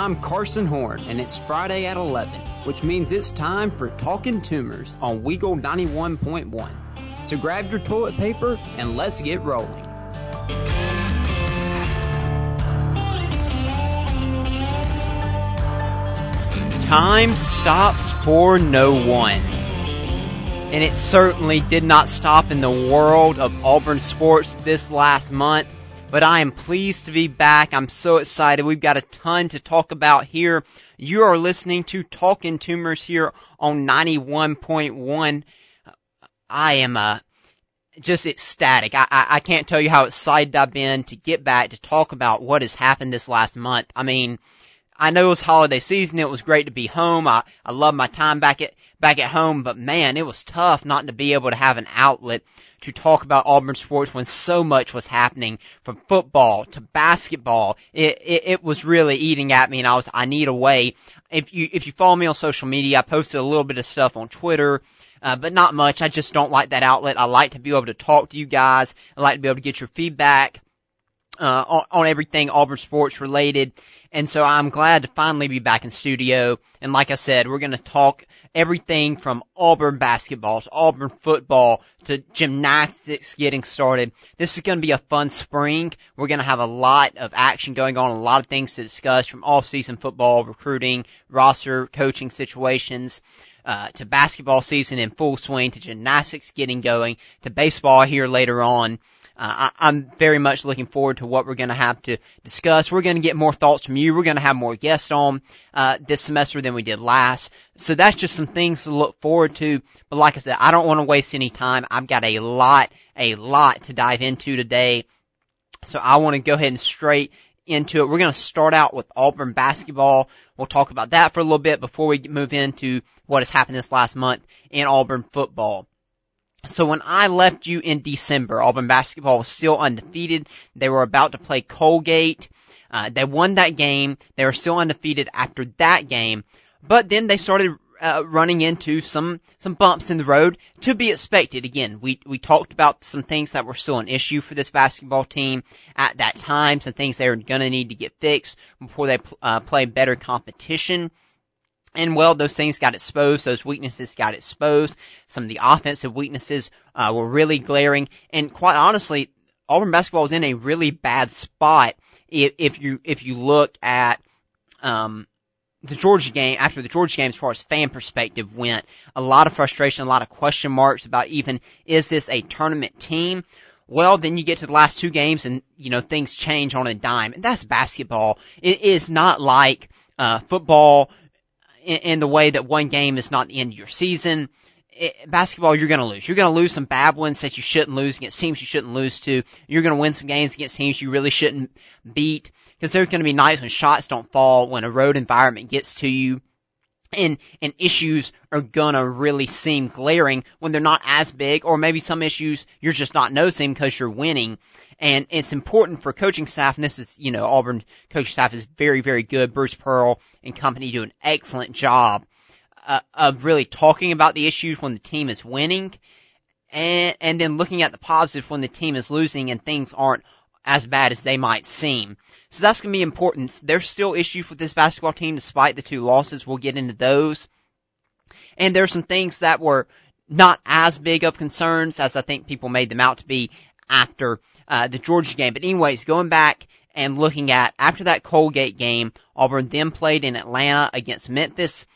I'm Carson Horn, and it's Friday at 11, which means it's time for Talking Toomers on Weagle 91.1. So grab your toilet paper and let's get rolling. Time stops for no one. And it certainly did not stop in the world of Auburn sports this last month but I am pleased to be back. I'm so excited. We've got a ton to talk about here. You are listening to Talking Toomers here on 91.1. I am, uh, just ecstatic. I, I, I can't tell you how excited I've been to get back to talk about what has happened this last month. I mean, I know it was holiday season. It was great to be home. I, I love my time back at, back at home, but man, it was tough not to be able to have an outlet to talk about Auburn sports when so much was happening from football to basketball. It, it, it was really eating at me and I was, I need a way. If you, if you follow me on social media, I posted a little bit of stuff on Twitter. Uh, but not much. I just don't like that outlet. I like to be able to talk to you guys. I like to be able to get your feedback, uh, on, on everything Auburn sports related. And so I'm glad to finally be back in studio. And like I said, we're going to talk everything from Auburn basketball to Auburn football to gymnastics getting started. This is going to be a fun spring. We're going to have a lot of action going on, a lot of things to discuss from off-season football, recruiting, roster, coaching situations. Uh, to basketball season in full swing, to gymnastics getting going, to baseball here later on. Uh, I, am very much looking forward to what we're going to have to discuss. We're going to get more thoughts from you. We're going to have more guests on uh, this semester than we did last. So that's just some things to look forward to. But like I said, I don't want to waste any time. I've got a lot, a lot to dive into today. So I want to go ahead and straight into it. We're going to start out with Auburn basketball. We'll talk about that for a little bit before we move into what has happened this last month in Auburn football. So when I left you in December, Auburn basketball was still undefeated. They were about to play Colgate. Uh, they won that game. They were still undefeated after that game, but then they started uh, running into some some bumps in the road to be expected. Again, we we talked about some things that were still an issue for this basketball team at that time. Some things they were going to need to get fixed before they uh, play better competition. And well, those things got exposed. Those weaknesses got exposed. Some of the offensive weaknesses uh, were really glaring. And quite honestly, Auburn basketball was in a really bad spot. If, if you if you look at um, the Georgia game after the Georgia game, as far as fan perspective went, a lot of frustration, a lot of question marks about even is this a tournament team? Well, then you get to the last two games and, you know, things change on a dime. And that's basketball. It is not like, uh, football in, in the way that one game is not the end of your season. It, basketball, you're going to lose. You're going to lose some bad ones that you shouldn't lose against teams you shouldn't lose to. You're going to win some games against teams you really shouldn't beat because there's going to be nights when shots don't fall, when a road environment gets to you. And, and issues are gonna really seem glaring when they're not as big, or maybe some issues you're just not noticing because you're winning. And it's important for coaching staff, and this is, you know, Auburn coaching staff is very, very good. Bruce Pearl and company do an excellent job uh, of really talking about the issues when the team is winning and, and then looking at the positives when the team is losing and things aren't as bad as they might seem. So that's going to be important. There's still issues with this basketball team despite the two losses. We'll get into those. And there's some things that were not as big of concerns as I think people made them out to be after uh, the Georgia game. But anyways, going back and looking at after that Colgate game, Auburn then played in Atlanta against Memphis.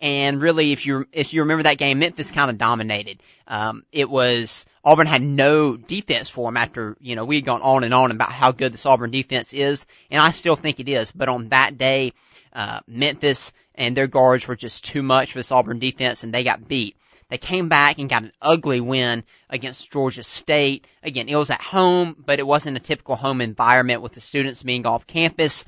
And really, if you if you remember that game, Memphis kind of dominated. Um, it was Auburn had no defense for them after you know we had gone on and on about how good this Auburn defense is, and I still think it is. But on that day, uh, Memphis and their guards were just too much for this Auburn defense, and they got beat. They came back and got an ugly win against Georgia State. Again, it was at home, but it wasn't a typical home environment with the students being off campus.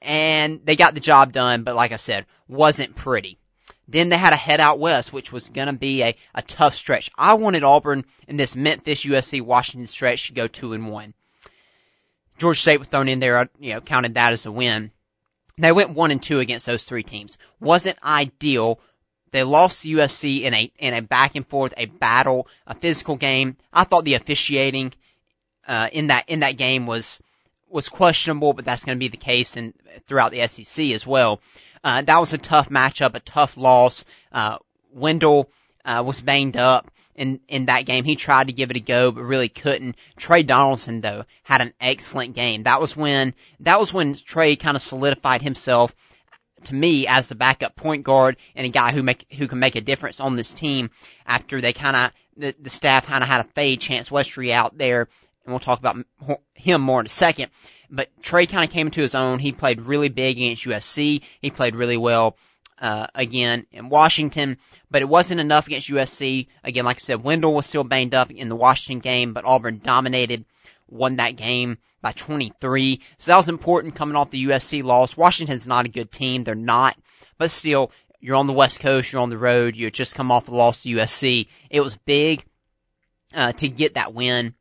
And they got the job done, but like I said, wasn't pretty. Then they had a head out west, which was going to be a, a tough stretch. I wanted Auburn in this Memphis, USC, Washington stretch to go two and one. Georgia State was thrown in there, you know, counted that as a win. They went one and two against those three teams. Wasn't ideal, they lost USC in a in a back and forth, a battle, a physical game. I thought the officiating uh, in that in that game was was questionable, but that's going to be the case in, throughout the SEC as well. Uh, that was a tough matchup, a tough loss. Uh, Wendell, uh, was banged up in, in that game. He tried to give it a go, but really couldn't. Tre Donaldson, though, had an excellent game. That was when, that was when Tre kind of solidified himself to me as the backup point guard and a guy who make, who can make a difference on this team after they kind of, the, the staff kind of had a fade Chance Westry out there. And we'll talk about him more in a second. But Tre kind of came into his own. He played really big against USC. He played really well uh, again in Washington, but it wasn't enough against USC. Again, like I said, Wendell was still banged up in the Washington game, but Auburn dominated, won that game by 23. So that was important coming off the USC loss. Washington's not a good team. They're not, but still, you're on the West Coast, you're on the road, you just come off a loss to USC. It was big, uh, to get that win.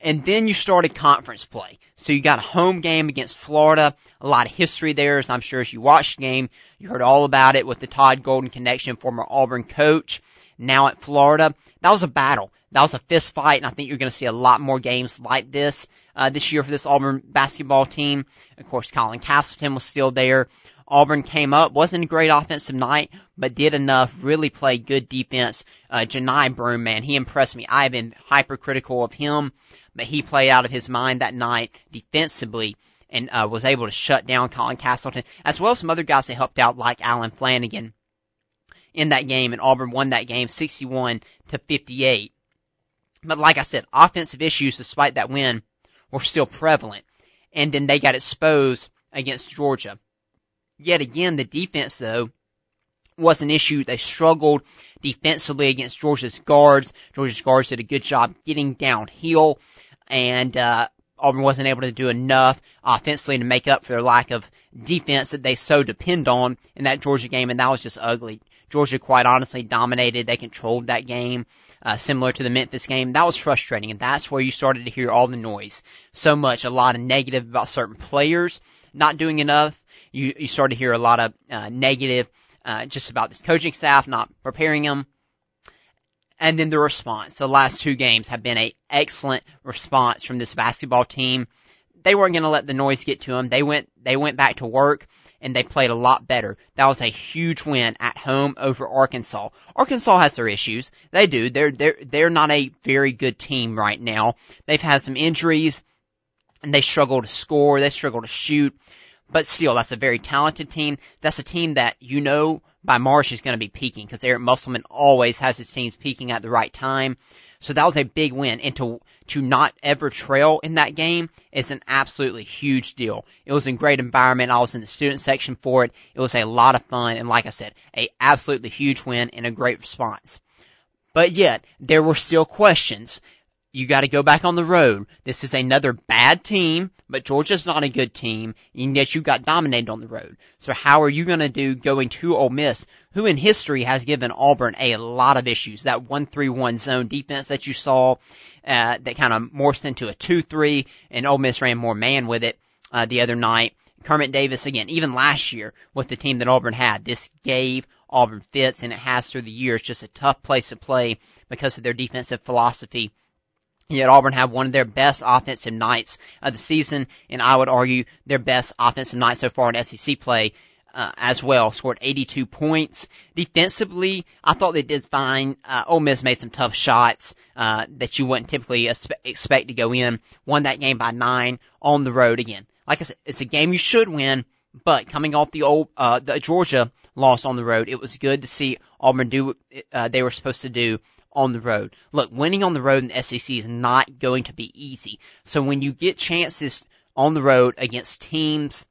And then you started conference play. So you got a home game against Florida. A lot of history there, as I'm sure as you watched the game, you heard all about it with the Todd Golden connection, former Auburn coach, now at Florida. That was a battle. That was a fist fight, and I think you're going to see a lot more games like this uh, this year for this Auburn basketball team. Of course, Colin Castleton was still there. Auburn came up, wasn't a great offensive night, but did enough, really played good defense. Uh, Johni Broome, man, he impressed me. I've been hypercritical of him but he played out of his mind that night defensively and uh, was able to shut down Colin Castleton, as well as some other guys that helped out, like Allen Flanigan, in that game. And Auburn won that game 61 to 58. But like I said, offensive issues, despite that win, were still prevalent. And then they got exposed against Georgia. Yet again, the defense, though, was an issue. They struggled defensively against Georgia's guards. Georgia's guards did a good job getting downhill and uh, Auburn wasn't able to do enough offensively to make up for their lack of defense that they so depend on in that Georgia game, and that was just ugly. Georgia, quite honestly, dominated. They controlled that game, uh, similar to the Memphis game. That was frustrating, and that's where you started to hear all the noise. So much, a lot of negative about certain players not doing enough. You, you started to hear a lot of uh, negative uh, just about this coaching staff not preparing them and then the response. The last two games have been a excellent response from this basketball team. They weren't going to let the noise get to them. They went, they went back to work and they played a lot better. That was a huge win at home over Arkansas. Arkansas has their issues. They do. They're, they're, they're not a very good team right now. They've had some injuries and they struggle to score. They struggle to shoot. But still, that's a very talented team. That's a team that you know by March is going to be peaking because Eric Musselman always has his teams peaking at the right time. So that was a big win. And to, to not ever trail in that game is an absolutely huge deal. It was a great environment. I was in the student section for it. It was a lot of fun. And like I said, a absolutely huge win and a great response. But yet, there were still questions you got to go back on the road. This is another bad team, but Georgia's not a good team, and yet you got dominated on the road. So how are you going to do going to Ole Miss, who in history has given Auburn a lot of issues? That 1-3-1 zone defense that you saw, uh, that kind of morphed into a 2-3, and Ole Miss ran more man with it, uh, the other night. Kermit Davis, again, even last year with the team that Auburn had, this gave Auburn fits, and it has through the years. Just a tough place to play because of their defensive philosophy Yet Auburn had one of their best offensive nights of the season, and I would argue their best offensive night so far in SEC play uh, as well. Scored 82 points. Defensively, I thought they did fine. Uh, Ole Miss made some tough shots uh, that you wouldn't typically expect to go in. Won that game by nine on the road again. Like I said, it's a game you should win, but coming off the old uh, the Georgia loss on the road, it was good to see Auburn do what uh, they were supposed to do on the road. Look, winning on the road in the SEC is not going to be easy. So when you get chances on the road against teams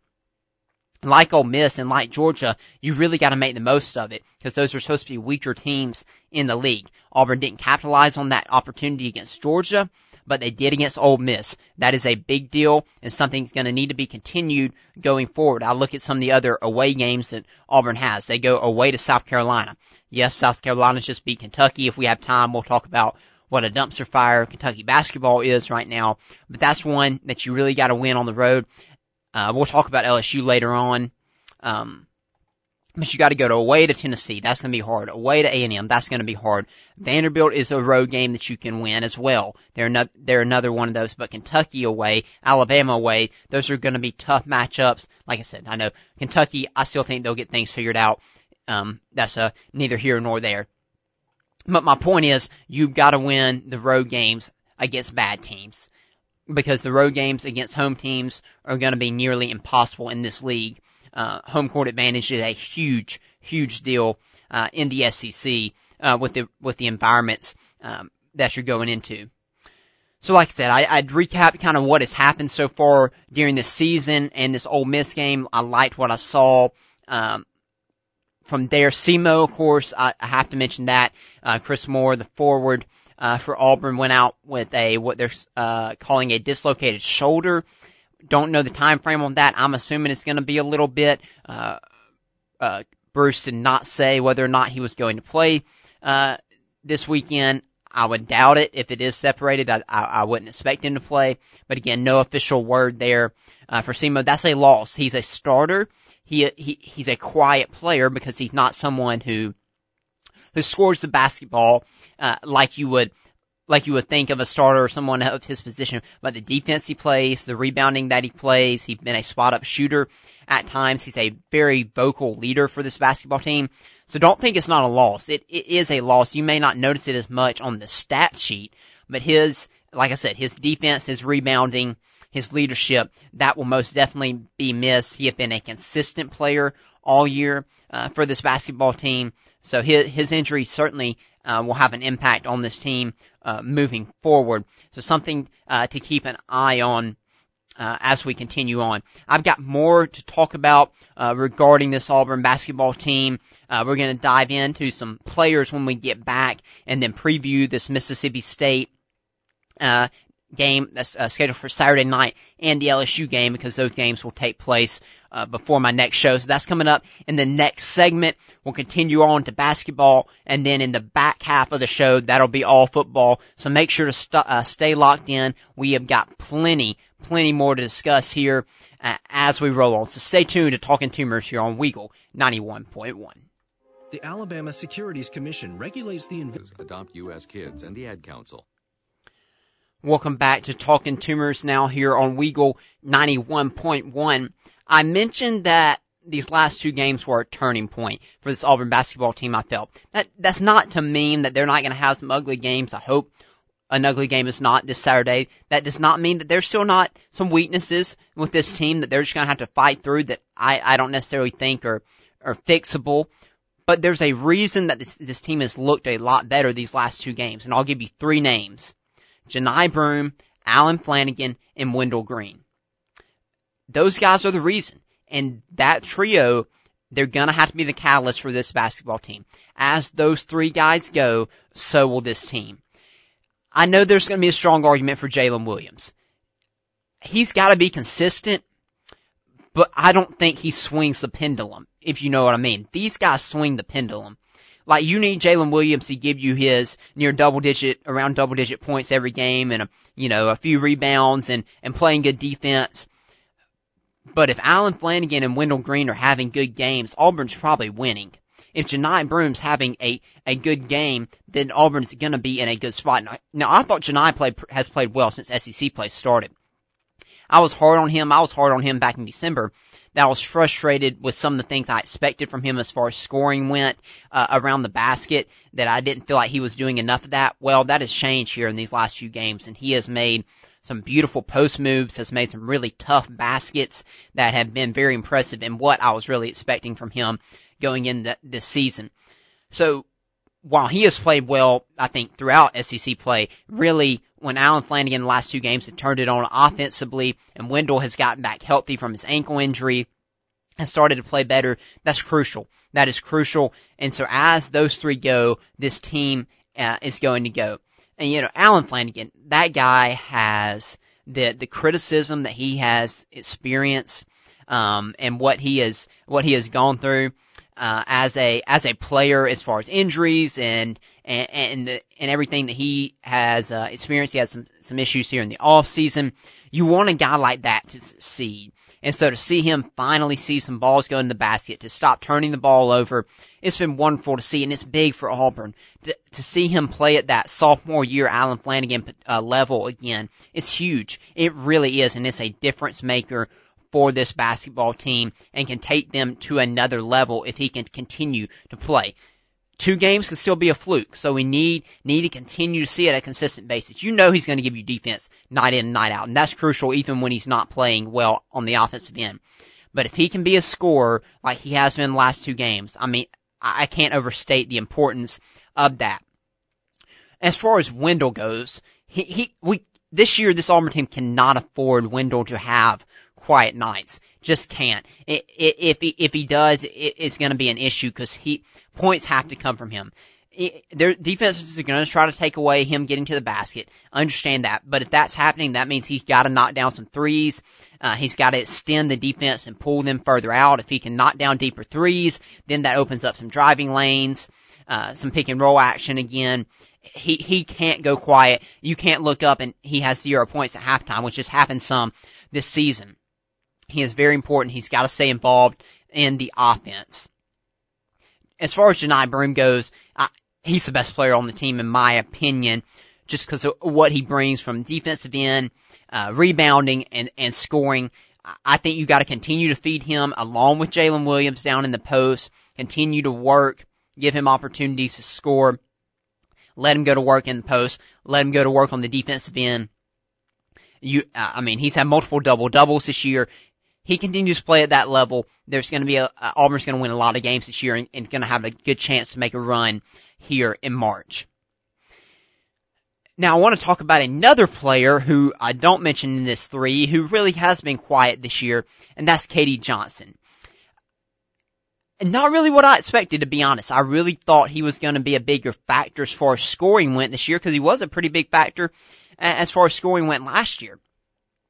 like Ole Miss and like Georgia, you really got to make the most of it because those are supposed to be weaker teams in the league. Auburn didn't capitalize on that opportunity against Georgia but they did against Ole Miss. That is a big deal and something that's going to need to be continued going forward. I look at some of the other away games that Auburn has. They go away to South Carolina. Yes, South Carolina's just beat Kentucky. If we have time, we'll talk about what a dumpster fire Kentucky basketball is right now. But that's one that you really got to win on the road. Uh, we'll talk about LSU later on. Um, But you got to go to away to Tennessee. That's going to be hard. Away to A&M. That's going to be hard. Vanderbilt is a road game that you can win as well. They're another, they're another one of those. But Kentucky away, Alabama away, those are going to be tough matchups. Like I said, I know Kentucky. I still think they'll get things figured out. Um, that's a neither here nor there. But my point is, you've got to win the road games against bad teams because the road games against home teams are going to be nearly impossible in this league uh, home court advantage is a huge, huge deal uh, in the SEC uh, with the with the environments um, that you're going into. So, like I said, I, I'd recap kind of what has happened so far during this season and this Ole Miss game. I liked what I saw. Um, from there, SEMO, of course, I, I have to mention that. Uh, Chris Moore, the forward, uh, for Auburn went out with a, what they're, uh, calling a dislocated shoulder. Don't know the time frame on that. I'm assuming it's going to be a little bit. Uh, uh, Bruce did not say whether or not he was going to play uh, this weekend. I would doubt it. If it is separated, I, I, I, wouldn't expect him to play. But again, no official word there uh, for SEMO. That's a loss. He's a starter. He, he he's a quiet player because he's not someone who who scores the basketball uh, like you would like you would think of a starter or someone of his position, but the defense he plays, the rebounding that he plays, he's been a spot up shooter at times. He's a very vocal leader for this basketball team. So don't think it's not a loss. It, it is a loss. You may not notice it as much on the stat sheet, but his, like I said, his defense, his rebounding, his leadership, that will most definitely be missed. He has been a consistent player all year uh, for this basketball team. So his, his injury certainly uh, will have an impact on this team uh, moving forward. So something uh, to keep an eye on uh, as we continue on. I've got more to talk about uh, regarding this Auburn basketball team. Uh, we're going to dive into some players when we get back, and then preview this Mississippi State game that's scheduled for Saturday night and the LSU game because those games will take place uh, before my next show. So that's coming up in the next segment. We'll continue on to basketball, and then in the back half of the show, that'll be all football. So make sure to st- uh, stay locked in. We have got plenty, plenty more to discuss here uh, as we roll on. So stay tuned to Talking Toomers here on Weagle 91.1. The Alabama Securities Commission regulates the inv- adopt U.S. kids and the Ad Council. Welcome back to Talking Toomers now here on Weagle 91.1. I mentioned that these last two games were a turning point for this Auburn basketball team. I felt that that's not to mean that they're not going to have some ugly games. I hope an ugly game is not this Saturday. That does not mean that there's still not some weaknesses with this team that they're just going to have to fight through that I, I don't necessarily think are, are fixable. But there's a reason that this, this team has looked a lot better these last two games. And I'll give you three names. Johni Broome, Allen Flanigan, and Wendell Green. Those guys are the reason. And that trio, they're gonna have to be the catalyst for this basketball team. As those three guys go, so will this team. I know there's gonna be a strong argument for Jaylin Williams. He's gotta be consistent, but I don't think he swings the pendulum, if you know what I mean. These guys swing the pendulum. Like you need Jaylin Williams to give you his near double digit, around double digit points every game and, a, you know, a few rebounds and, and playing good defense. But if Allen Flanigan and Wendell Green are having good games, Auburn's probably winning. If Johni Broome's having a, a good game, then Auburn's to be in a good spot. Now, now I thought Johni played, has played well since SEC play started. I was hard on him. I was hard on him back in December. That I was frustrated with some of the things I expected from him as far as scoring went uh, around the basket. That I didn't feel like he was doing enough of that. Well, that has changed here in these last few games, and he has made some beautiful post moves, has made some really tough baskets that have been very impressive and what I was really expecting from him going in the, this season. So while he has played well, I think throughout SEC play, really when Allen Flanigan the last two games had turned it on offensively and Wendell has gotten back healthy from his ankle injury and started to play better, that's crucial. That is crucial. And so as those three go, this team uh, is going to go. And you know, Allen Flanigan, that guy has the the criticism that he has experienced, um, and what he has what he has gone through uh, as a as a player, as far as injuries and and and, the, and everything that he has uh, experienced. He has some some issues here in the off season. You want a guy like that to succeed. And so to see him finally see some balls go in the basket, to stop turning the ball over, it's been wonderful to see, and it's big for Auburn. To, to see him play at that sophomore year Allen Flanigan uh, level again, it's huge. It really is, and it's a difference maker for this basketball team and can take them to another level if he can continue to play two games could still be a fluke. So we need need to continue to see it at a consistent basis. You know he's going to give you defense night in night out, and that's crucial even when he's not playing well on the offensive end. But if he can be a scorer like he has been the last two games, I mean, I can't overstate the importance of that. As far as Wendell goes, he, he we this year this Auburn team cannot afford Wendell to have quiet nights. Just can't. if he, if he does, it's going to be an issue because he points have to come from him. Their defenses are going to try to take away him getting to the basket. Understand that, but if that's happening, that means he's got to knock down some threes. Uh, he's got to extend the defense and pull them further out. If he can knock down deeper threes, then that opens up some driving lanes, uh, some pick and roll action again he he can't go quiet. You can't look up and he has zero points at halftime, which has happened some this season. He is very important. He's got to stay involved in the offense. As far as Johni Broom goes, he's the best player on the team in my opinion, just because of what he brings from defensive end, uh, rebounding and, and scoring. I think you got to continue to feed him along with Jaylin Williams down in the post, continue to work, give him opportunities to score, let him go to work in the post, let him go to work on the defensive end. You, I mean, he's had multiple double doubles this year he continues to play at that level, there's going to be a, uh, Auburn's going to win a lot of games this year and, and going to have a good chance to make a run here in March. Now I want to talk about another player who I don't mention in this three, who really has been quiet this year, and that's KD Johnson. And not really what I expected, to be honest. I really thought he was going to be a bigger factor as far as scoring went this year, because he was a pretty big factor as far as scoring went last year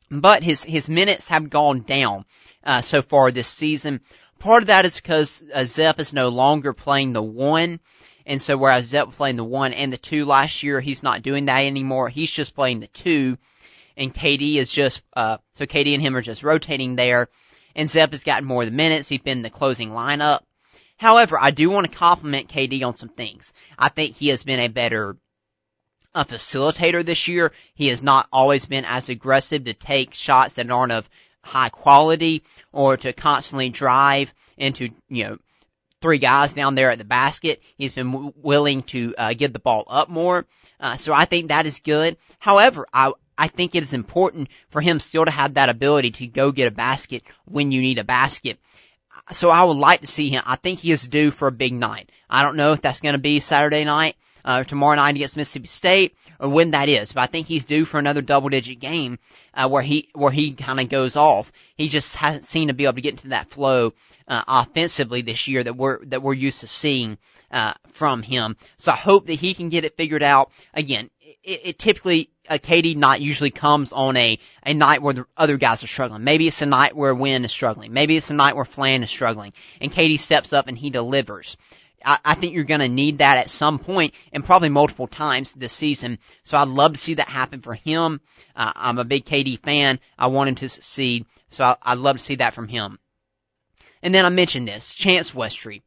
but his his minutes have gone down uh, so far this season. Part of that is because uh, Zep is no longer playing the one, and so whereas Zep was playing the one and the two last year, he's not doing that anymore. He's just playing the two, and KD is just uh, so KD and him are just rotating there, and Zep has gotten more of the minutes. He's been the closing lineup. However, I do want to compliment KD on some things. I think he has been a better a facilitator this year. He has not always been as aggressive to take shots that aren't of high quality or to constantly drive into, you know, three guys down there at the basket. He's been w- willing to uh, the ball up more. Uh, so I think that is good. However, I, I think it is important for him still to have that ability to go get a basket when you need a basket. So I would like to see him. I think he is due for a big night. I don't know if that's going to be Saturday night uh, tomorrow night against Mississippi State or when that is. But I think he's due for another double digit game, uh, where he, where he kind of goes off. He just hasn't seemed to be able to get into that flow, uh, offensively this year that we're, that we're used to seeing, uh, from him. So I hope that he can get it figured out. Again, it, it typically, a KD night usually comes on a, a night where the other guys are struggling. Maybe it's a night where Wynn is struggling. Maybe it's a night where Flan is struggling. And KD steps up and he delivers. I, I think you're going to need that at some point and probably multiple times this season. So I'd love to see that happen for him. Uh, I'm a big KD fan. I want him to succeed. So I, I'd love to see that from him. And then I mentioned this, Chance Westry.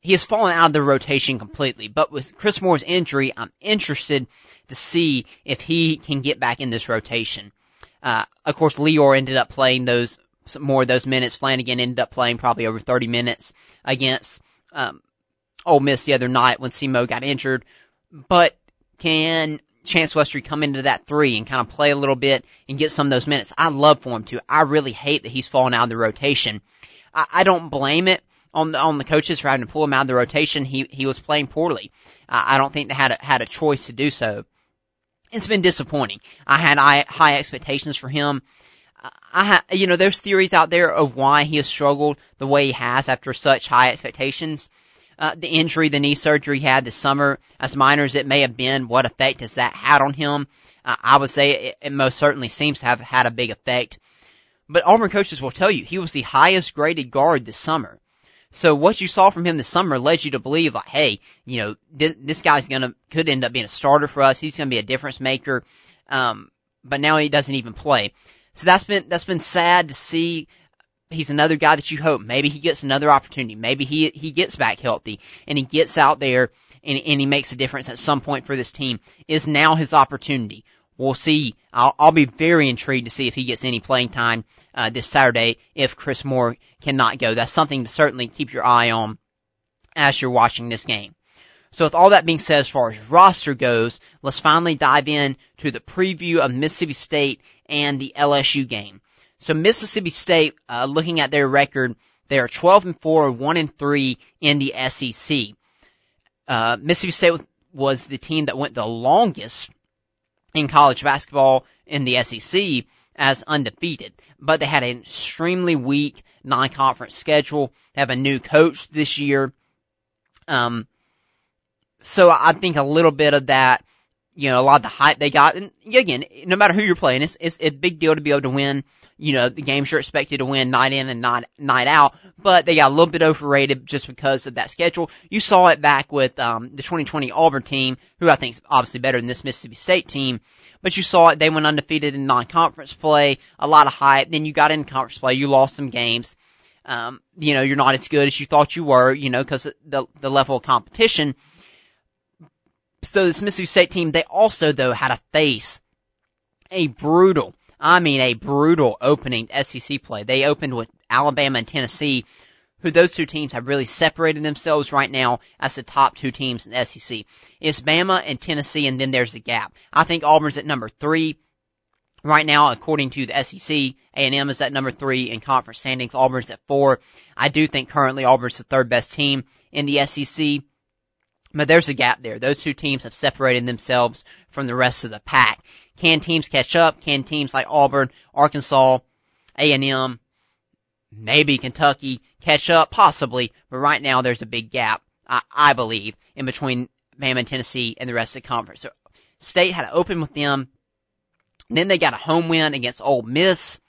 He has fallen out of the rotation completely, but with Chris Moore's injury, I'm interested to see if he can get back in this rotation. Uh, of course, Lior ended up playing those more of those minutes. Flanigan ended up playing probably over 30 minutes against um, Ole Miss the other night when Semo got injured. But can Chance Westry come into that three and kind of play a little bit and get some of those minutes? I love for him to. I really hate that he's fallen out of the rotation. I, I don't blame it on the on the coaches for having to pull him out of the rotation. He he was playing poorly. I, don't think they had a, had a choice to do so. It's been disappointing. I had high, expectations for him. I you know, there's theories out there of why he has struggled the way he has after such high expectations uh, the injury, the knee surgery he had this summer, as minor as it may have been, what effect has that had on him? Uh, I would say it, it, most certainly seems to have had a big effect. But Auburn coaches will tell you he was the highest graded guard this summer. So what you saw from him this summer led you to believe like, hey, you know, this, this guy's gonna, could end up being a starter for us. He's gonna be a difference maker. Um, but now he doesn't even play. So that's been, that's been sad to see he's another guy that you hope maybe he gets another opportunity. Maybe he he gets back healthy and he gets out there and, and he makes a difference at some point for this team. Is now his opportunity. We'll see. I'll, I'll be very intrigued to see if he gets any playing time uh, this Saturday if Chris Moore cannot go. That's something to certainly keep your eye on as you're watching this game. So with all that being said, as far as roster goes, let's finally dive in to the preview of Mississippi State and the LSU game. So Mississippi State, uh, looking at their record, they are 12 and 4, 1 and 3 in the SEC. Uh, Mississippi State was the team that went the longest in college basketball in the SEC as undefeated, but they had an extremely weak non-conference schedule. They have a new coach this year. Um, so I think a little bit of that, you know, a lot of the hype they got, and again, no matter who you're playing, it's, it's a big deal to be able to win you know, the games you're expected to win night in and night, night out, but they got a little bit overrated just because of that schedule. You saw it back with, um, the 2020 Auburn team, who I think is obviously better than this Mississippi State team, but you saw it, they went undefeated in non-conference play, a lot of hype, then you got in conference play, you lost some games. Um, you know, you're not as good as you thought you were, you know, cause the, the level of competition. So this Mississippi State team, they also though had to face a brutal I mean, a brutal opening SEC play. They opened with Alabama and Tennessee, who those two teams have really separated themselves right now as the top two teams in the SEC. It's Bama and Tennessee, and then there's the gap. I think Auburn's at number three. Right now, according to the SEC, A&M is at number three in conference standings. Auburn's at four. I do think currently Auburn's the third best team in the SEC. But there's a gap there. Those two teams have separated themselves from the rest of the pack. Can teams catch up? Can teams like Auburn, Arkansas, A&M, maybe Kentucky catch up? Possibly. But right now there's a big gap, I, I believe, in between Bama and Tennessee and the rest of the conference. So State had to open with them. then they got a home win against Ole Miss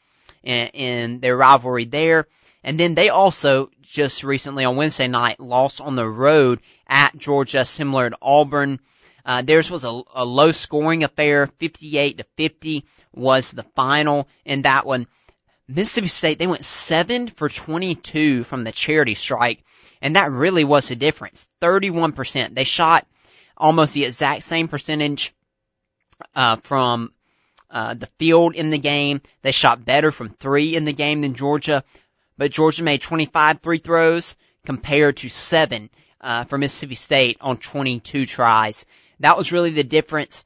in, in their rivalry there. And then they also just recently on Wednesday night lost on the road at Georgia, similar to Auburn. Uh, theirs was a, a low scoring affair, 58 to 50 was the final in that one. Mississippi State, they went 7 for 22 from the charity strike, and that really was the difference. 31%. They shot almost the exact same percentage, uh, from, uh, the field in the game. They shot better from three in the game than Georgia, but Georgia made 25 free throws compared to seven, uh, for Mississippi State on 22 tries. That was really the difference.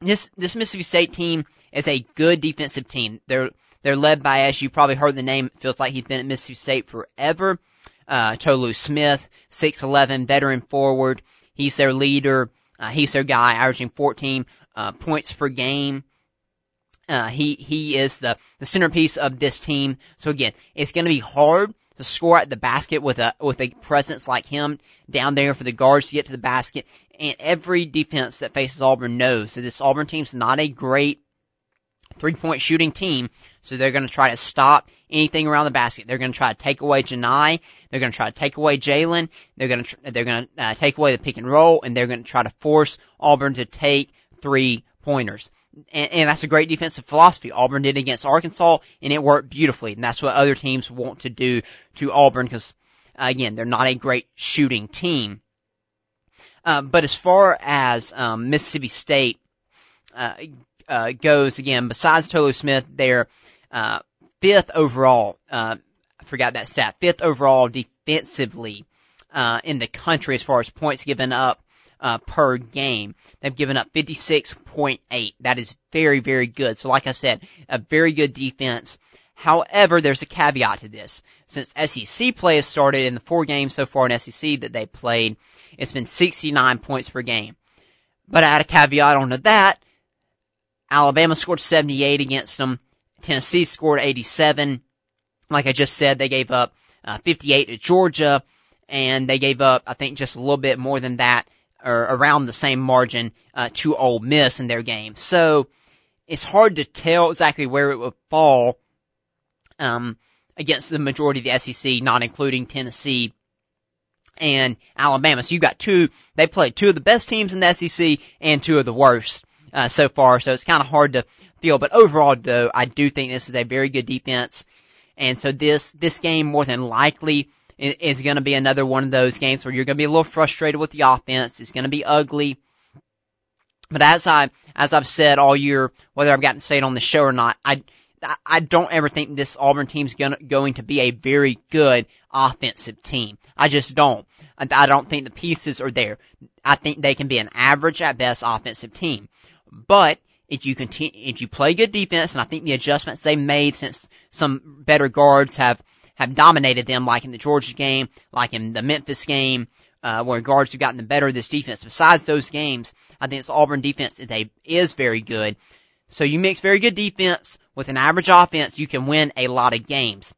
This this Mississippi State team is a good defensive team. They're they're led by, as you probably heard the name, it feels like he's been at Mississippi State forever. Uh, Tolu Smith, 6'11", veteran forward. He's their leader. Uh, he's their guy, averaging 14 uh, points per game. Uh, he he is the the centerpiece of this team. So again, it's going to be hard to score at the basket with a with a presence like him down there for the guards to get to the basket and every defense that faces Auburn knows that this Auburn team's not a great three point shooting team. So they're going to try to stop anything around the basket. They're going to try to take away Johni. They're going to try to take away Jaylin. They're going to tr- they're going to uh, take away the pick and roll, and they're going to try to force Auburn to take three pointers. And, and, that's a great defensive philosophy. Auburn did against Arkansas, and it worked beautifully. And that's what other teams want to do to Auburn because, again, they're not a great shooting team. Uh, but as far as um, Mississippi State uh, uh, goes, again, besides Tolu Smith, they're uh, fifth overall. Uh, I forgot that stat. Fifth overall defensively in the country as far as points given up per game. They've given up 56.8. That is very, very good. So, like I said, a very good defense. However, there's a caveat to this. Since SEC play has started in the four games so far in SEC that they played, it's been 69 points per game. But I add a caveat onto that. Alabama scored 78 against them. Tennessee scored 87. Like I just said, they gave up uh, 58 to Georgia, and they gave up, I think, just a little bit more than that, or around the same margin, uh, to Ole Miss in their game. So, it's hard to tell exactly where it would fall, um, against the majority of the SEC, not including Tennessee and Alabama. So you got two, they played two of the best teams in the SEC and two of the worst, uh, so far. So it's kind of hard to feel. But overall, though, I do think this is a very good defense. And so this, this game more than likely is, is going to be another one of those games where you're going to be a little frustrated with the offense. It's going to be ugly. But as I, as I've said all year, whether I've gotten to say it on the show or not, I, I don't ever think this Auburn team's gonna, going to be a very good offensive team. I just don't. I don't think the pieces are there. I think they can be an average at best offensive team. But if you continue, if you play good defense, and I think the adjustments they made since some better guards have, have dominated them, like in the Georgia game, like in the Memphis game, uh, where guards have gotten the better of this defense. Besides those games, I think this Auburn defense is, is very good. So you mix very good defense with an average offense, you can win a lot of games.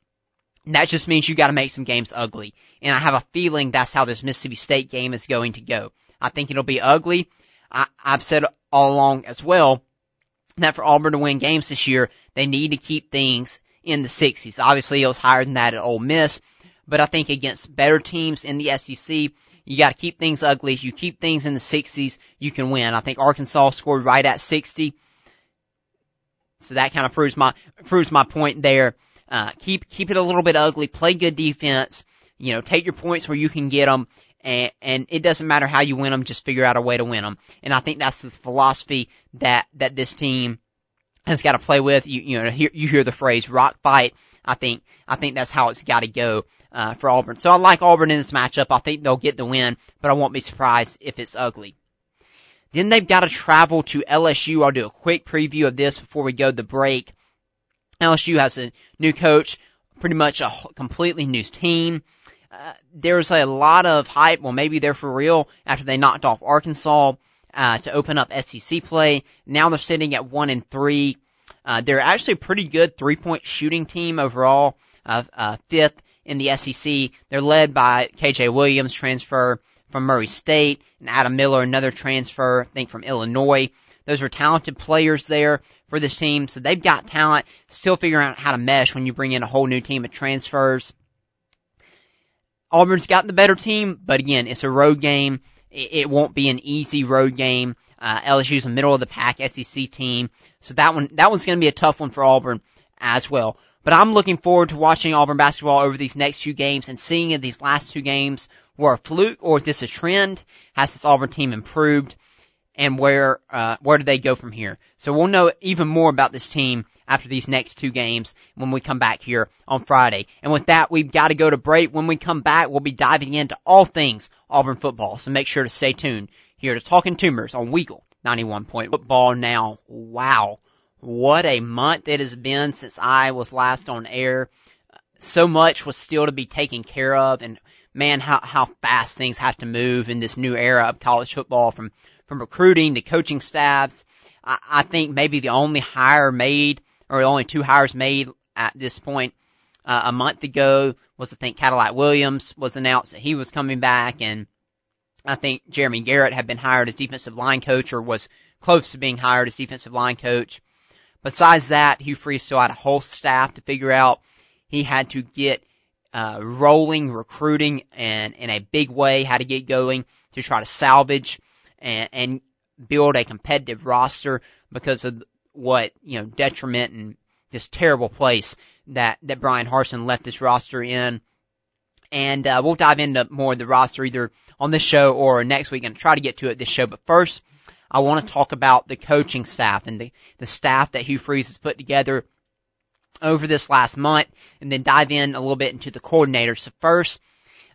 That just means you gotta make some games ugly. And I have a feeling that's how this Mississippi State game is going to go. I think it'll be ugly. I, I've said all along as well that for Auburn to win games this year, they need to keep things in the 60s. Obviously, it was higher than that at Ole Miss, but I think against better teams in the SEC, you got to keep things ugly. If you keep things in the 60s, you can win. I think Arkansas scored right at 60. So that kind of proves my proves my point there. Uh, keep keep it a little bit ugly. Play good defense. You know, take your points where you can get them, and and it doesn't matter how you win them. Just figure out a way to win them. And I think that's the philosophy that that this team has got to play with. You you know, hear, you hear the phrase "rock fight." I think I think that's how it's got to go uh, for Auburn. So I like Auburn in this matchup. I think they'll get the win, but I won't be surprised if it's ugly. Then they've got to travel to LSU. I'll do a quick preview of this before we go to the break. LSU has a new coach, pretty much a completely new team. Uh, there's a lot of hype. Well, maybe they're for real after they knocked off Arkansas uh, to open up SEC play. Now they're sitting at one and three. Uh, they're actually a pretty good three point shooting team overall, uh, uh, fifth in the SEC. They're led by KJ Williams, transfer from Murray State, and Adam Miller, another transfer, I think from Illinois. Those are talented players there for this team, so they've got talent. Still figuring out how to mesh when you bring in a whole new team of transfers. Auburn's got the better team, but again, it's a road game. It, won't be an easy road game. Uh, LSU's a middle of the pack SEC team, so that one that one's going to be a tough one for Auburn as well. But I'm looking forward to watching Auburn basketball over these next few games and seeing in these last two games were a fluke or if this is a trend. Has this Auburn team improved? And where, uh, where do they go from here? So we'll know even more about this team after these next two games when we come back here on Friday. And with that, we've got to go to break. When we come back, we'll be diving into all things Auburn football. So make sure to stay tuned here to Talking Toomers on Weagle 91 point football now. Wow. What a month it has been since I was last on air. So much was still to be taken care of and man, how, how fast things have to move in this new era of college football from, from recruiting to coaching staffs. I, I think maybe the only hire made or the only two hires made at this point uh, a month ago was I think Cadillac Williams was announced that he was coming back and I think Jeremy Garrett had been hired as defensive line coach or was close to being hired as defensive line coach. Besides that, Hugh Freeze still had a whole staff to figure out. He had to get uh, rolling recruiting and in a big way, how to get going to try to salvage and, and build a competitive roster because of what, you know, detriment and this terrible place that, that Bryan Harsin left this roster in. And, uh, we'll dive into more of the roster either on this show or next week and try to get to it this show. But first, I want to talk about the coaching staff and the, the staff that Hugh Freeze has put together over this last month and then dive in a little bit into the coordinators. So first,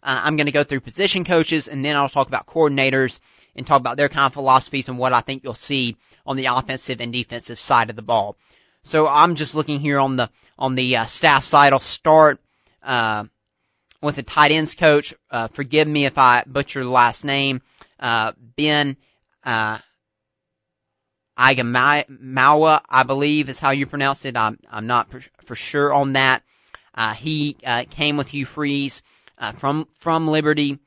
uh, I'm going to go through position coaches and then I'll talk about coordinators and talk about their kind of philosophies and what I think you'll see on the offensive and defensive side of the ball. So I'm just looking here on the, on the uh, staff side. I'll start, uh, with the tight ends coach. Uh, forgive me if I butcher the last name. Uh, ben, uh, Aigamaua, I believe is how you pronounce it. I'm, I'm not for, for sure on that. Uh, he, uh, came with Hugh Freeze, uh, from, from Liberty.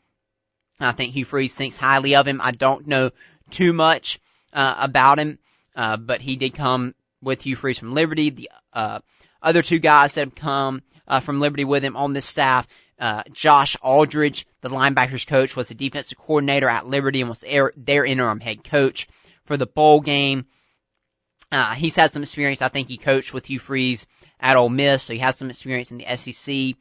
I think Hugh Freeze thinks highly of him. I don't know too much, uh, about him, uh, but he did come with Hugh Freeze from Liberty. The, uh, other two guys that have come, from Liberty with him on this staff, Josh Aldridge, the linebackers coach, was the defensive coordinator at Liberty and was their, their interim head coach for the bowl game. Uh, he's had some experience. I think he coached with Hugh Freeze at Ole Miss, so he has some experience in the SEC.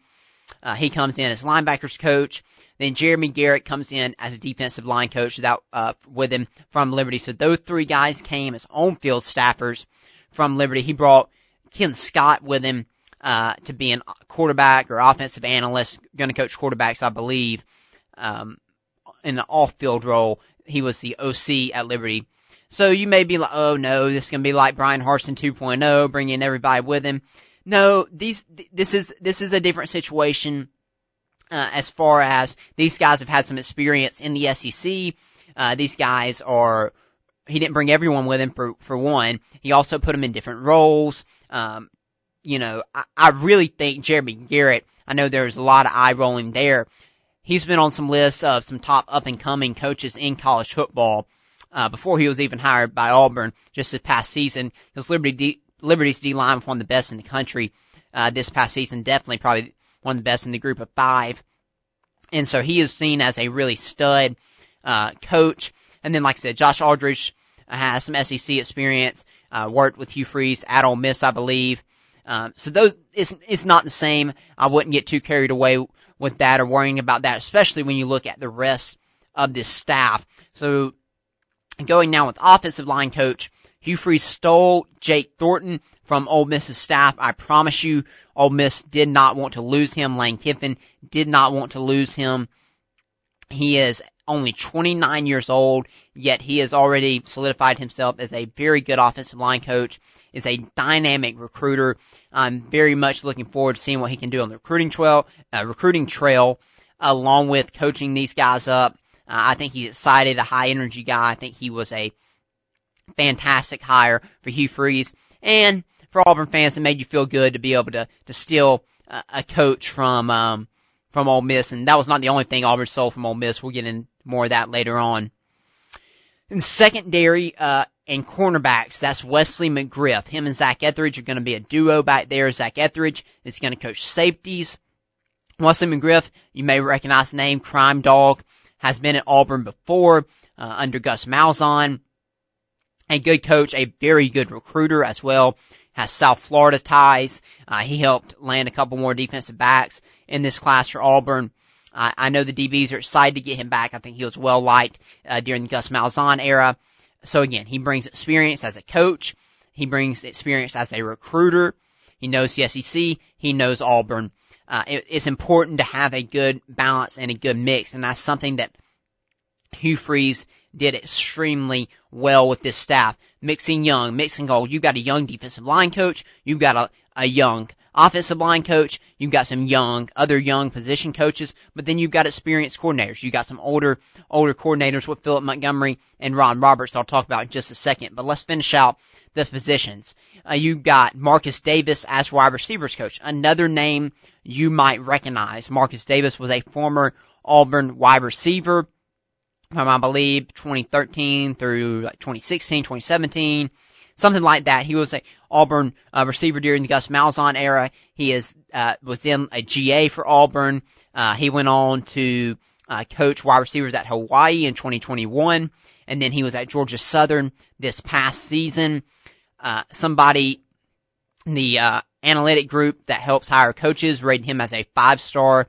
Uh, he comes in as linebackers coach. Then Jeremy Garrett comes in as a defensive line coach without, uh, with him from Liberty. So those three guys came as on-field staffers from Liberty. He brought Ken Scott with him, uh, to be a quarterback or offensive analyst, going to coach quarterbacks, I believe, um, in an off-field role. He was the OC at Liberty. So you may be like, oh no, this is going to be like Bryan Harsin 2.0, bringing everybody with him. No, these, this is, this is a different situation, uh, as far as these guys have had some experience in the SEC. Uh, these guys are, he didn't bring everyone with him for, for one. He also put them in different roles. Um, you know, I, I really think Jeremy Garrett, I know there's a lot of eye rolling there. He's been on some lists of some top up and coming coaches in college football, uh, before he was even hired by Auburn just this past season. His Liberty D, Liberty's D line was one of the best in the country, uh, this past season. Definitely probably one of the best in the group of five. And so he is seen as a really stud, uh, coach. And then, like I said, Josh Aldridge has some SEC experience, uh, worked with Hugh Freeze at Ole Miss, I believe. Um, so those, it's, it's not the same. I wouldn't get too carried away with that or worrying about that, especially when you look at the rest of this staff. So going now with offensive line coach, Hugh Freeze stole Jake Thornton from Ole Miss's staff. I promise you, Ole Miss did not want to lose him. Lane Kiffin did not want to lose him. He is only 29 years old, yet he has already solidified himself as a very good offensive line coach, is a dynamic recruiter. I'm very much looking forward to seeing what he can do on the recruiting trail, uh, recruiting trail, along with coaching these guys up. Uh, I think he's excited, a high energy guy. I think he was a fantastic hire for Hugh Freeze and for Auburn fans. It made you feel good to be able to, to steal a, a coach from, um, from Ole Miss. And that was not the only thing Auburn stole from Ole Miss. We'll get in more of that later on. In secondary, uh, and cornerbacks, that's Wesley McGriff. Him and Zach Etheridge are going to be a duo back there. Zach Etheridge is going to coach safeties. Wesley McGriff, you may recognize the name, Crime Dog, has been at Auburn before, uh, under Gus Malzahn. A good coach, a very good recruiter as well. Has South Florida ties. Uh, he helped land a couple more defensive backs in this class for Auburn. Uh, I know the DBs are excited to get him back. I think he was well liked uh, during the Gus Malzahn era. So again, he brings experience as a coach. He brings experience as a recruiter. He knows the SEC. He knows Auburn. Uh, it, it's important to have a good balance and a good mix, and that's something that Hugh Freeze did extremely well with this staff. Mixing young, mixing old. You've got a young defensive line coach. You've got a, a young offensive line coach. You've got some young, other young position coaches, but then you've got experienced coordinators. You've got some older, older coordinators with Philip Montgomery and Ron Roberts. I'll talk about in just a second, but let's finish out the positions. Uh, you've got Marcus Davis as wide receivers coach. Another name you might recognize. Marcus Davis was a former Auburn wide receiver from, I believe, 2013 through like 2016, 2017 something like that. He was a Auburn uh, receiver during the Gus Malzahn era. He is uh, was in a GA for Auburn. Uh, he went on to uh, coach wide receivers at Hawaii in 2021, and then he was at Georgia Southern this past season. Uh, somebody, the uh, analytic group that helps hire coaches, rated him as a five star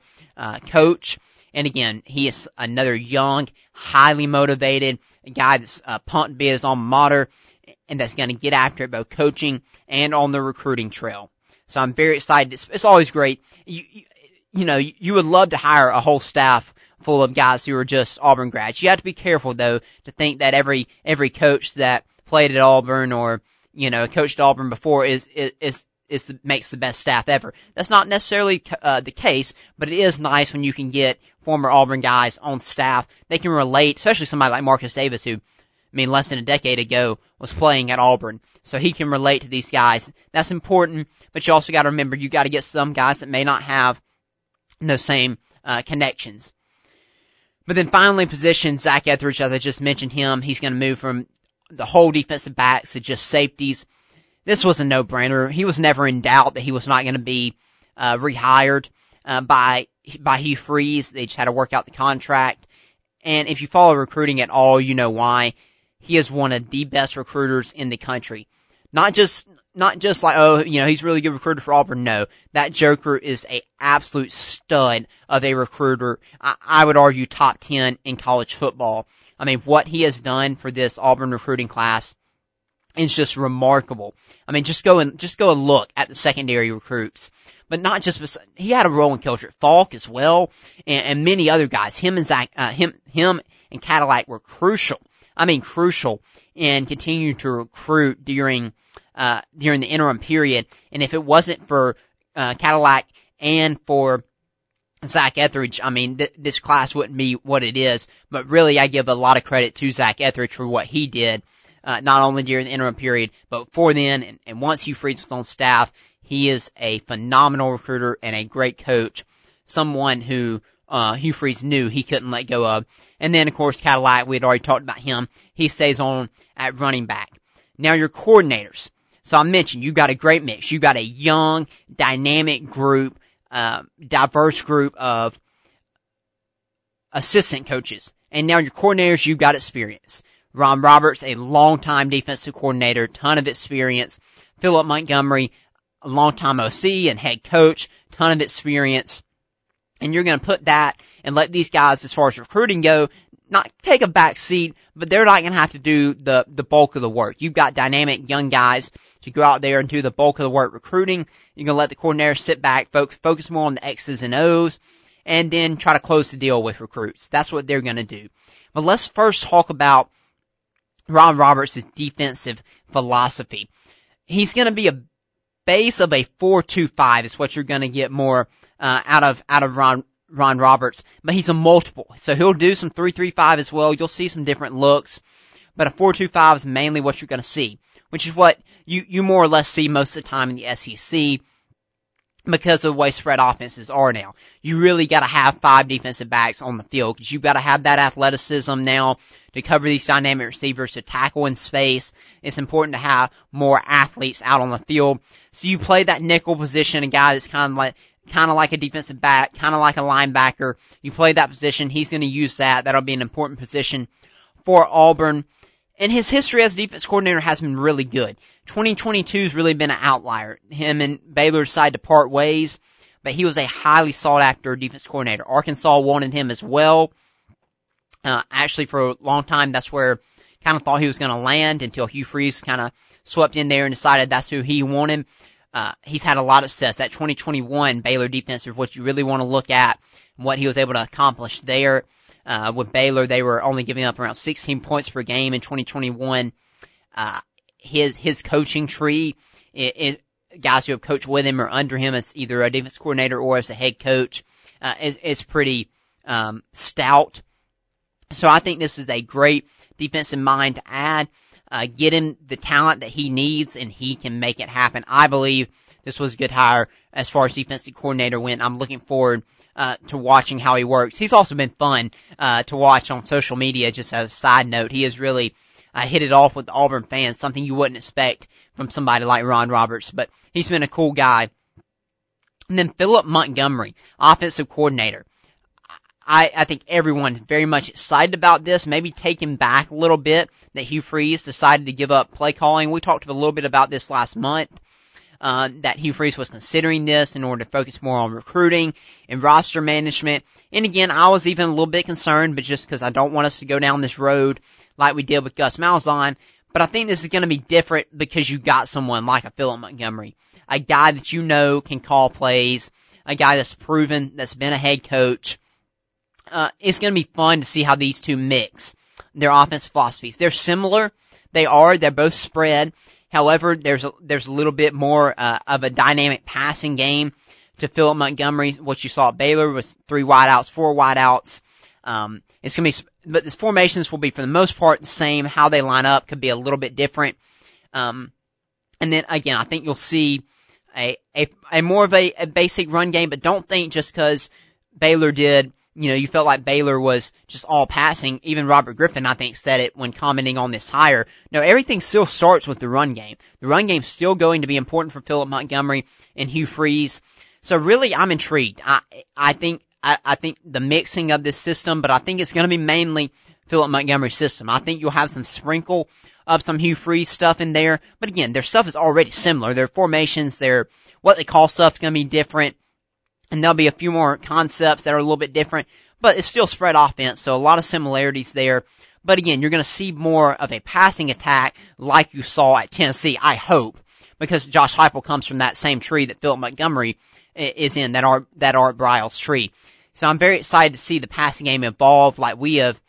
coach. And again, he is another young, highly motivated guy that's uh, pumped to be his alma mater and that's going to get after it both coaching and on the recruiting trail. So I'm very excited. It's, it's always great. You, you, you, know, you would love to hire a whole staff full of guys who are just Auburn grads. You have to be careful though to think that every, every coach that played at Auburn or, you know, coached Auburn before is, is, is is the, makes the best staff ever. That's not necessarily uh, the case, but it is nice when you can get former Auburn guys on staff. They can relate, especially somebody like Marcus Davis, who I mean, less than a decade ago was playing at Auburn. So he can relate to these guys. That's important, but you also got to remember you got to get some guys that may not have those same uh, connections. But then finally, position Zach Etheridge, as I just mentioned him, he's going to move from the whole defensive backs to just safeties. This was a no-brainer. He was never in doubt that he was not going to be uh, rehired uh, by by Hugh Freeze. They just had to work out the contract. And if you follow recruiting at all, you know why. He is one of the best recruiters in the country. Not just, not just like, oh, you know, he's really good recruiter for Auburn. No, that Joker is a absolute stud of a recruiter. I, I would argue top 10 in college football. I mean, what he has done for this Auburn recruiting class is just remarkable. I mean, just go and, just go and look at the secondary recruits. But not just, he had a role in Keldric Faulk as well, and, and many other guys. Him and Zach, uh, him, him and Cadillac were crucial. I mean, crucial in continuing to recruit during, uh, during the interim period. And if it wasn't for, uh, Cadillac and for Zach Etheridge, I mean, th- this class wouldn't be what it is. But really, I give a lot of credit to Zach Etheridge for what he did uh, not only during the interim period, but before then, and, and once Hugh Freeze was on staff, he is a phenomenal recruiter and a great coach. Someone who uh, Hugh Freeze knew he couldn't let go of. And then, of course, Cadillac, we had already talked about him. He stays on at running back. Now, your coordinators. So I mentioned you've got a great mix. You've got a young, dynamic group, uh, diverse group of assistant coaches. And now your coordinators, you've got experience. Ron Roberts, a longtime defensive coordinator, ton of experience. Philip Montgomery, a longtime OC and head coach, ton of experience. And you're going to put that and let these guys, as far as recruiting go, not take a back seat, but they're not going to have to do the, the bulk of the work. You've got dynamic young guys to go out there and do the bulk of the work recruiting. You're going to let the coordinator sit back, focus, focus more on the X's and O's, and then try to close the deal with recruits. That's what they're going to do. But let's first talk about Ron Roberts' defensive philosophy. He's going to be a base of a 4-2-5 is what you're going to get more uh, out of out of Ron Ron Roberts, but he's a multiple. So he'll do some 3-3-5 as well. You'll see some different looks, but a 4-2-5 is mainly what you're going to see, which is what you you more or less see most of the time in the SEC because of the way spread offenses are now. You really got to have five defensive backs on the field because you've got to have that athleticism now to cover these dynamic receivers to tackle in space. It's important to have more athletes out on the field. So you play that nickel position, a guy that's kind of like, kind of like a defensive back, kind of like a linebacker. You play that position. He's going to use that. That'll be an important position for Auburn. And his history as defense coordinator has been really good. 2022 has really been an outlier. Him and Baylor decided to part ways, but he was a highly sought after defense coordinator. Arkansas wanted him as well. Uh, actually, for a long time, that's where kind of thought he was going to land until Hugh Freeze kind of swept in there and decided that's who he wanted. Uh, he's had a lot of success. That 2021 Baylor defense is what you really want to look at, and what he was able to accomplish there. Uh, with Baylor, they were only giving up around 16 points per game in 2021. Uh, his, his coaching tree, it, it, guys who have coached with him or under him as either a defense coordinator or as a head coach, uh, is, is pretty, um, stout. So I think this is a great defensive mind to add. Uh, get him the talent that he needs and he can make it happen. I believe this was a good hire as far as defensive coordinator went. I'm looking forward uh, to watching how he works. He's also been fun uh, to watch on social media. Just as a side note, he has really uh, hit it off with Auburn fans, something you wouldn't expect from somebody like Ron Roberts. But he's been a cool guy. And then Philip Montgomery, offensive coordinator. I, I think everyone's very much excited about this, maybe taken back a little bit that Hugh Freeze decided to give up play calling. We talked a little bit about this last month. Uh, that Hugh Freeze was considering this in order to focus more on recruiting and roster management. And again, I was even a little bit concerned, but just because I don't want us to go down this road like we did with Gus Malzahn. But I think this is going to be different because you got someone like a Philip Montgomery, a guy that you know can call plays, a guy that's proven, that's been a head coach, uh, it's going to be fun to see how these two mix their offensive philosophies. They're similar. They are. They're both spread. However, there's a, there's a little bit more uh, of a dynamic passing game to Philip Montgomery. What you saw at Baylor was three wideouts, four wideouts. Um, it's gonna be, but the formations will be for the most part the same. How they line up could be a little bit different. Um, and then again, I think you'll see a a, a more of a, a basic run game, but don't think just because Baylor did you know, you felt like Baylor was just all passing. Even Robert Griffin, I think, said it when commenting on this hire. No, everything still starts with the run game. The run game's still going to be important for Philip Montgomery and Hugh Freeze. So really, I'm intrigued. I, I think, I, I think the mixing of this system, but I think it's going to be mainly Philip Montgomery's system. I think you'll have some sprinkle of some Hugh Freeze stuff in there. But again, their stuff is already similar. Their formations, their what they call stuff is going to be different. And there'll be a few more concepts that are a little bit different, but it's still spread offense. So a lot of similarities there. But again, you're going to see more of a passing attack like you saw at Tennessee, I hope, because Josh Heupel comes from that same tree that Philip Montgomery is in, that Art, that Art Briles tree. So I'm very excited to see the passing game evolve like we have,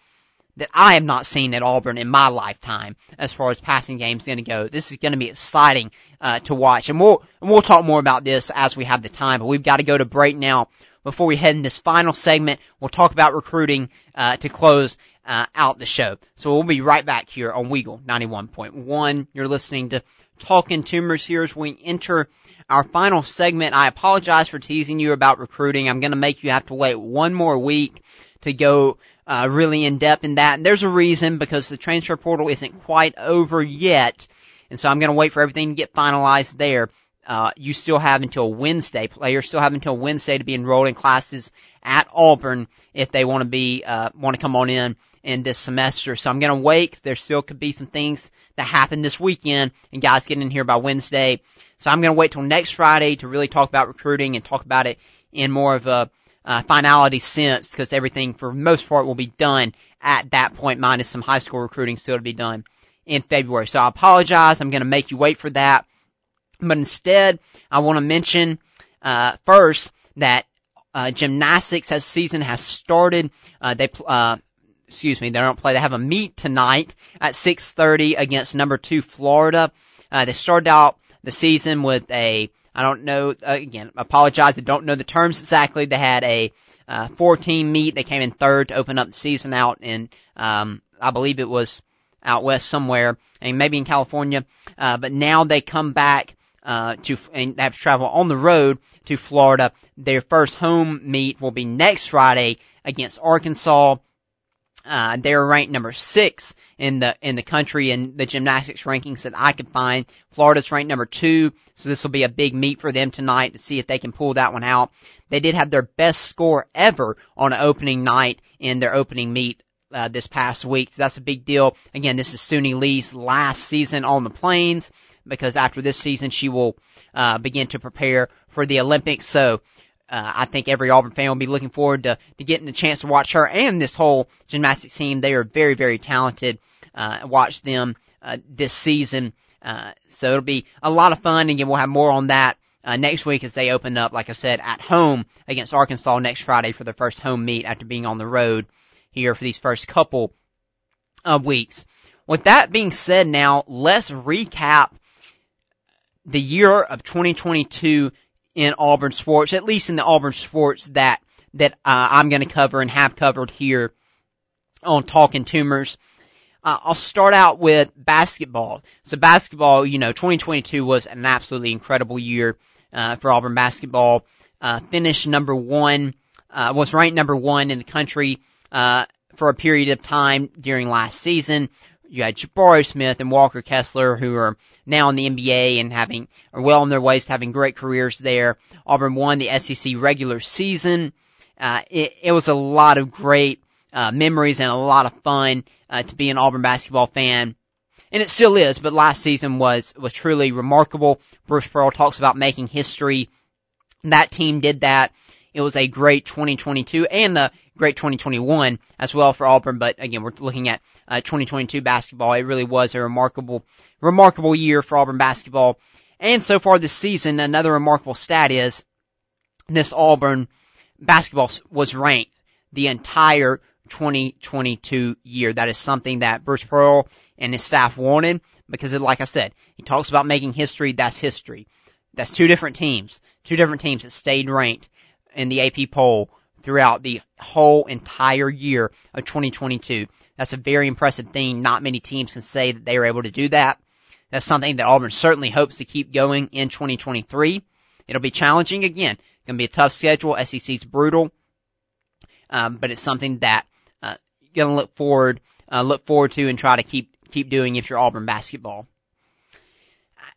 that I have not seen at Auburn in my lifetime as far as passing game's going to go. This is going to be exciting uh, to watch, and we'll and we'll talk more about this as we have the time. But we've got to go to break now before we head in this final segment. We'll talk about recruiting uh, to close uh, out the show. So we'll be right back here on Weagle 91.1. You're listening to Talking Toomers here as we enter our final segment. I apologize for teasing you about recruiting. I'm going to make you have to wait one more week to go uh, really in depth in that. And there's a reason because the transfer portal isn't quite over yet. And so I'm going to wait for everything to get finalized there. Uh, you still have until Wednesday. Players still have until Wednesday to be enrolled in classes at Auburn if they want to be, uh, want to come on in in this semester. So I'm going to wait. There still could be some things that happen this weekend and guys getting in here by Wednesday. So I'm going to wait till next Friday to really talk about recruiting and talk about it in more of a uh, finality sense because everything for most part will be done at that point minus some high school recruiting still to be done in February. So I apologize. I'm going to make you wait for that. But instead, I want to mention uh, first that uh, gymnastics has season has started. Uh, they uh, excuse me, they don't play. They have a meet tonight at 6:30 against number two Florida. Uh, they started out the season with a I don't know uh, again. Apologize, I don't know the terms exactly. They had a uh, 14 meet. They came in third to open up the season out in um, I believe it was out west somewhere, and maybe in California. Uh, but now they come back uh, to and have to travel on the road to Florida. Their first home meet will be next Friday against Arkansas. Uh, they're ranked number six in the in the country in the gymnastics rankings that I could find. Florida's ranked number two, so this will be a big meet for them tonight to see if they can pull that one out. They did have their best score ever on an opening night in their opening meet uh, this past week. So that's a big deal. Again, this is Suni Lee's last season on the plains because after this season she will uh, begin to prepare for the Olympics. So uh, I think every Auburn fan will be looking forward to, to getting the chance to watch her and this whole gymnastics team. They are very, very talented. Uh, watch them uh, this season. Uh, so it'll be a lot of fun. Again, we'll have more on that uh, next week as they open up, like I said, at home against Arkansas next Friday for their first home meet after being on the road here for these first couple of weeks. With that being said, now let's recap the year of 2022 in Auburn sports, at least in the Auburn sports that that uh, I'm going to cover and have covered here on Talking Toomers. Uh, I'll start out with basketball. So basketball, you know, 2022 was an absolutely incredible year uh, for Auburn basketball. Uh, finished number one, uh, was ranked number one in the country uh, for a period of time during last season you had Jabari Smith and Walker Kessler, who are now in the NBA and having are well on their ways to having great careers there. Auburn won the SEC regular season. Uh, it, it, was a lot of great uh, memories and a lot of fun uh, to be an Auburn basketball fan, and it still is. But last season was was truly remarkable. Bruce Pearl talks about making history. That team did that. It was a great 2022 and the great 2021 as well for Auburn. But again, we're looking at uh, 2022 basketball. It really was a remarkable, remarkable year for Auburn basketball. And so far this season, another remarkable stat is this Auburn basketball was ranked the entire 2022 year. That is something that Bruce Pearl and his staff wanted because, like I said, he talks about making history. That's history. That's two different teams, two different teams that stayed ranked in the AP poll throughout the whole entire year of 2022. That's a very impressive thing. Not many teams can say that they are able to do that. That's something that Auburn certainly hopes to keep going in 2023. It'll be challenging again. Going to be a tough schedule. SEC's brutal. Um, but it's something that, uh, you're going to look forward, uh, look forward to and try to keep, keep doing if you're Auburn basketball.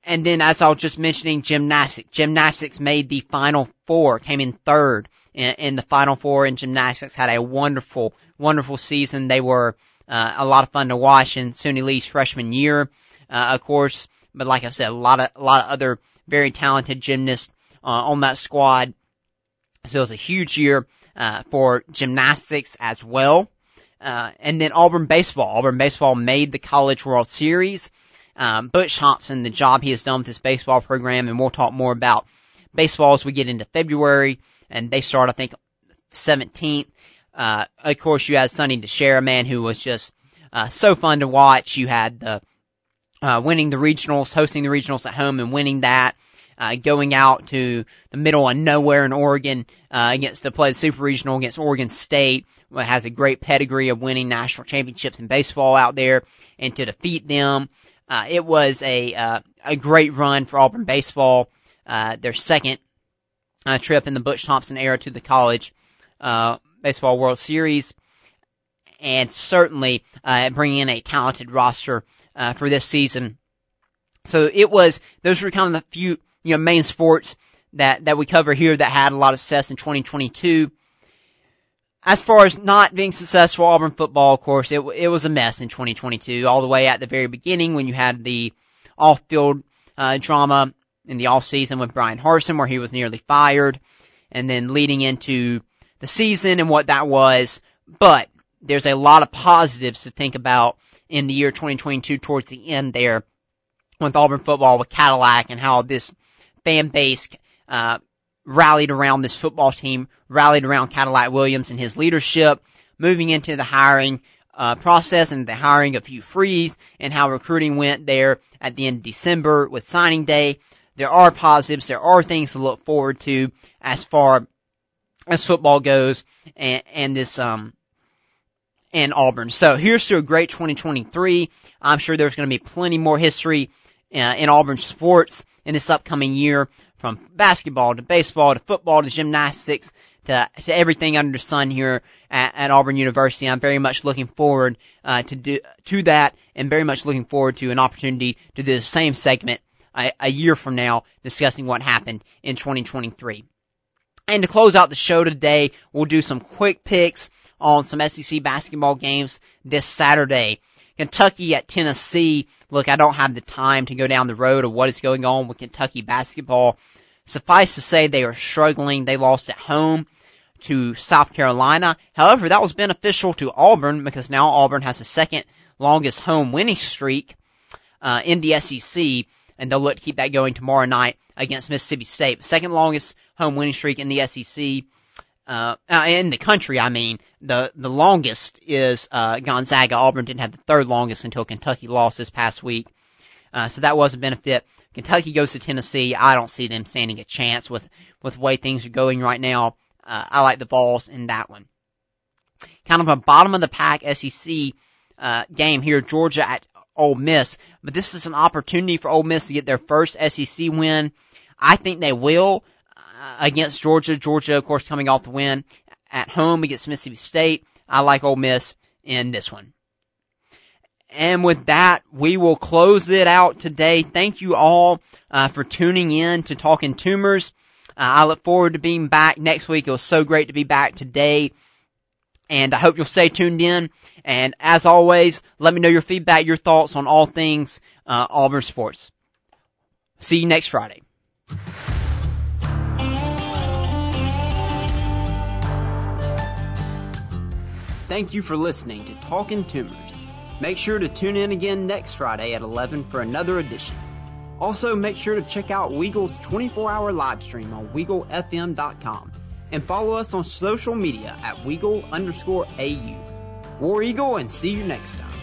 And then, as I was just mentioning, gymnastics. Gymnastics made the final four, came in third in, in the final four in gymnastics, had a wonderful, wonderful season. They were, uh, a lot of fun to watch in Suni Lee's freshman year, uh, of course. But like I said, a lot of a lot of other very talented gymnasts uh, on that squad. So it was a huge year uh, for gymnastics as well. Uh, and then Auburn baseball. Auburn baseball made the College World Series. Um, Butch Thompson, the job he has done with this baseball program, and we'll talk more about baseball as we get into February. And they start, I think, 17th. Uh, of course, you had Sonny DiChiara, man, who was just uh, so fun to watch. You had the uh, winning the regionals, hosting the regionals at home, and winning that. Uh, going out to the middle of nowhere in Oregon uh, against to play the Super Regional against Oregon State, has a great pedigree of winning national championships in baseball out there, and to defeat them, uh, it was a uh, a great run for Auburn baseball. Uh, their second trip in the Butch Thompson era to the college baseball World Series, and certainly bringing in a talented roster for this season. So it was those were kind of the few you know, main sports that, that we cover here that had a lot of success in 2022. As far as not being successful, Auburn football, of course, it, it was a mess in 2022, all the way at the very beginning when you had the off-field, uh, drama in the off season with Bryan Harsin where he was nearly fired and then leading into the season and what that was. But there's a lot of positives to think about in the year 2022 towards the end there with Auburn football with Cadillac and how this fan base uh, rallied around this football team, rallied around Cadillac Williams and his leadership, moving into the hiring uh, process and the hiring of Hugh Freeze and how recruiting went there at the end of December with signing day. There are positives. There are things to look forward to as far as football goes and, and this, um, and Auburn. So here's to a great 2023. I'm sure there's going to be plenty more history uh, in Auburn sports in this upcoming year from basketball to baseball to football to gymnastics to, to everything under the sun here at, at Auburn University. I'm very much looking forward uh, to do to that, and very much looking forward to an opportunity to do the same segment a, a year from now, discussing what happened in 2023. And to close out the show today, we'll do some quick picks on some SEC basketball games this Saturday. Kentucky at Tennessee. Look, I don't have the time to go down the road of what is going on with Kentucky basketball. Suffice to say, they are struggling. They lost at home to South Carolina. However, that was beneficial to Auburn because now Auburn has the second longest home winning streak uh, in the SEC, and they'll look to keep that going tomorrow night against Mississippi State. Second longest home winning streak in the SEC uh, uh, in the country, I mean, the, the longest is, uh, Gonzaga. Auburn didn't have the third longest until Kentucky lost this past week. Uh, so that was a benefit. Kentucky goes to Tennessee. I don't see them standing a chance with, with the way things are going right now. Uh, I like the Vols in that one. Kind of a bottom of the pack SEC, uh, game here, Georgia at Ole Miss. But this is an opportunity for Ole Miss to get their first SEC win. I think they will. Uh, against Georgia. Georgia, of course, coming off the win at home against Mississippi State. I like Ole Miss in this one. And with that, we will close it out today. Thank you all uh, for tuning in to Talking Toomers. Uh, I look forward to being back next week. It was so great to be back today. And I hope you'll stay tuned in. And as always, let me know your feedback, your thoughts on all things uh, Auburn sports. See you next Friday. Thank you for listening to Talking Toomers. Make sure to tune in again next Friday at 11 for another edition. Also, make sure to check out Weagle's 24 hour live stream on WeagleFM.com and follow us on social media at Weagle underscore AU. War Eagle and see you next time.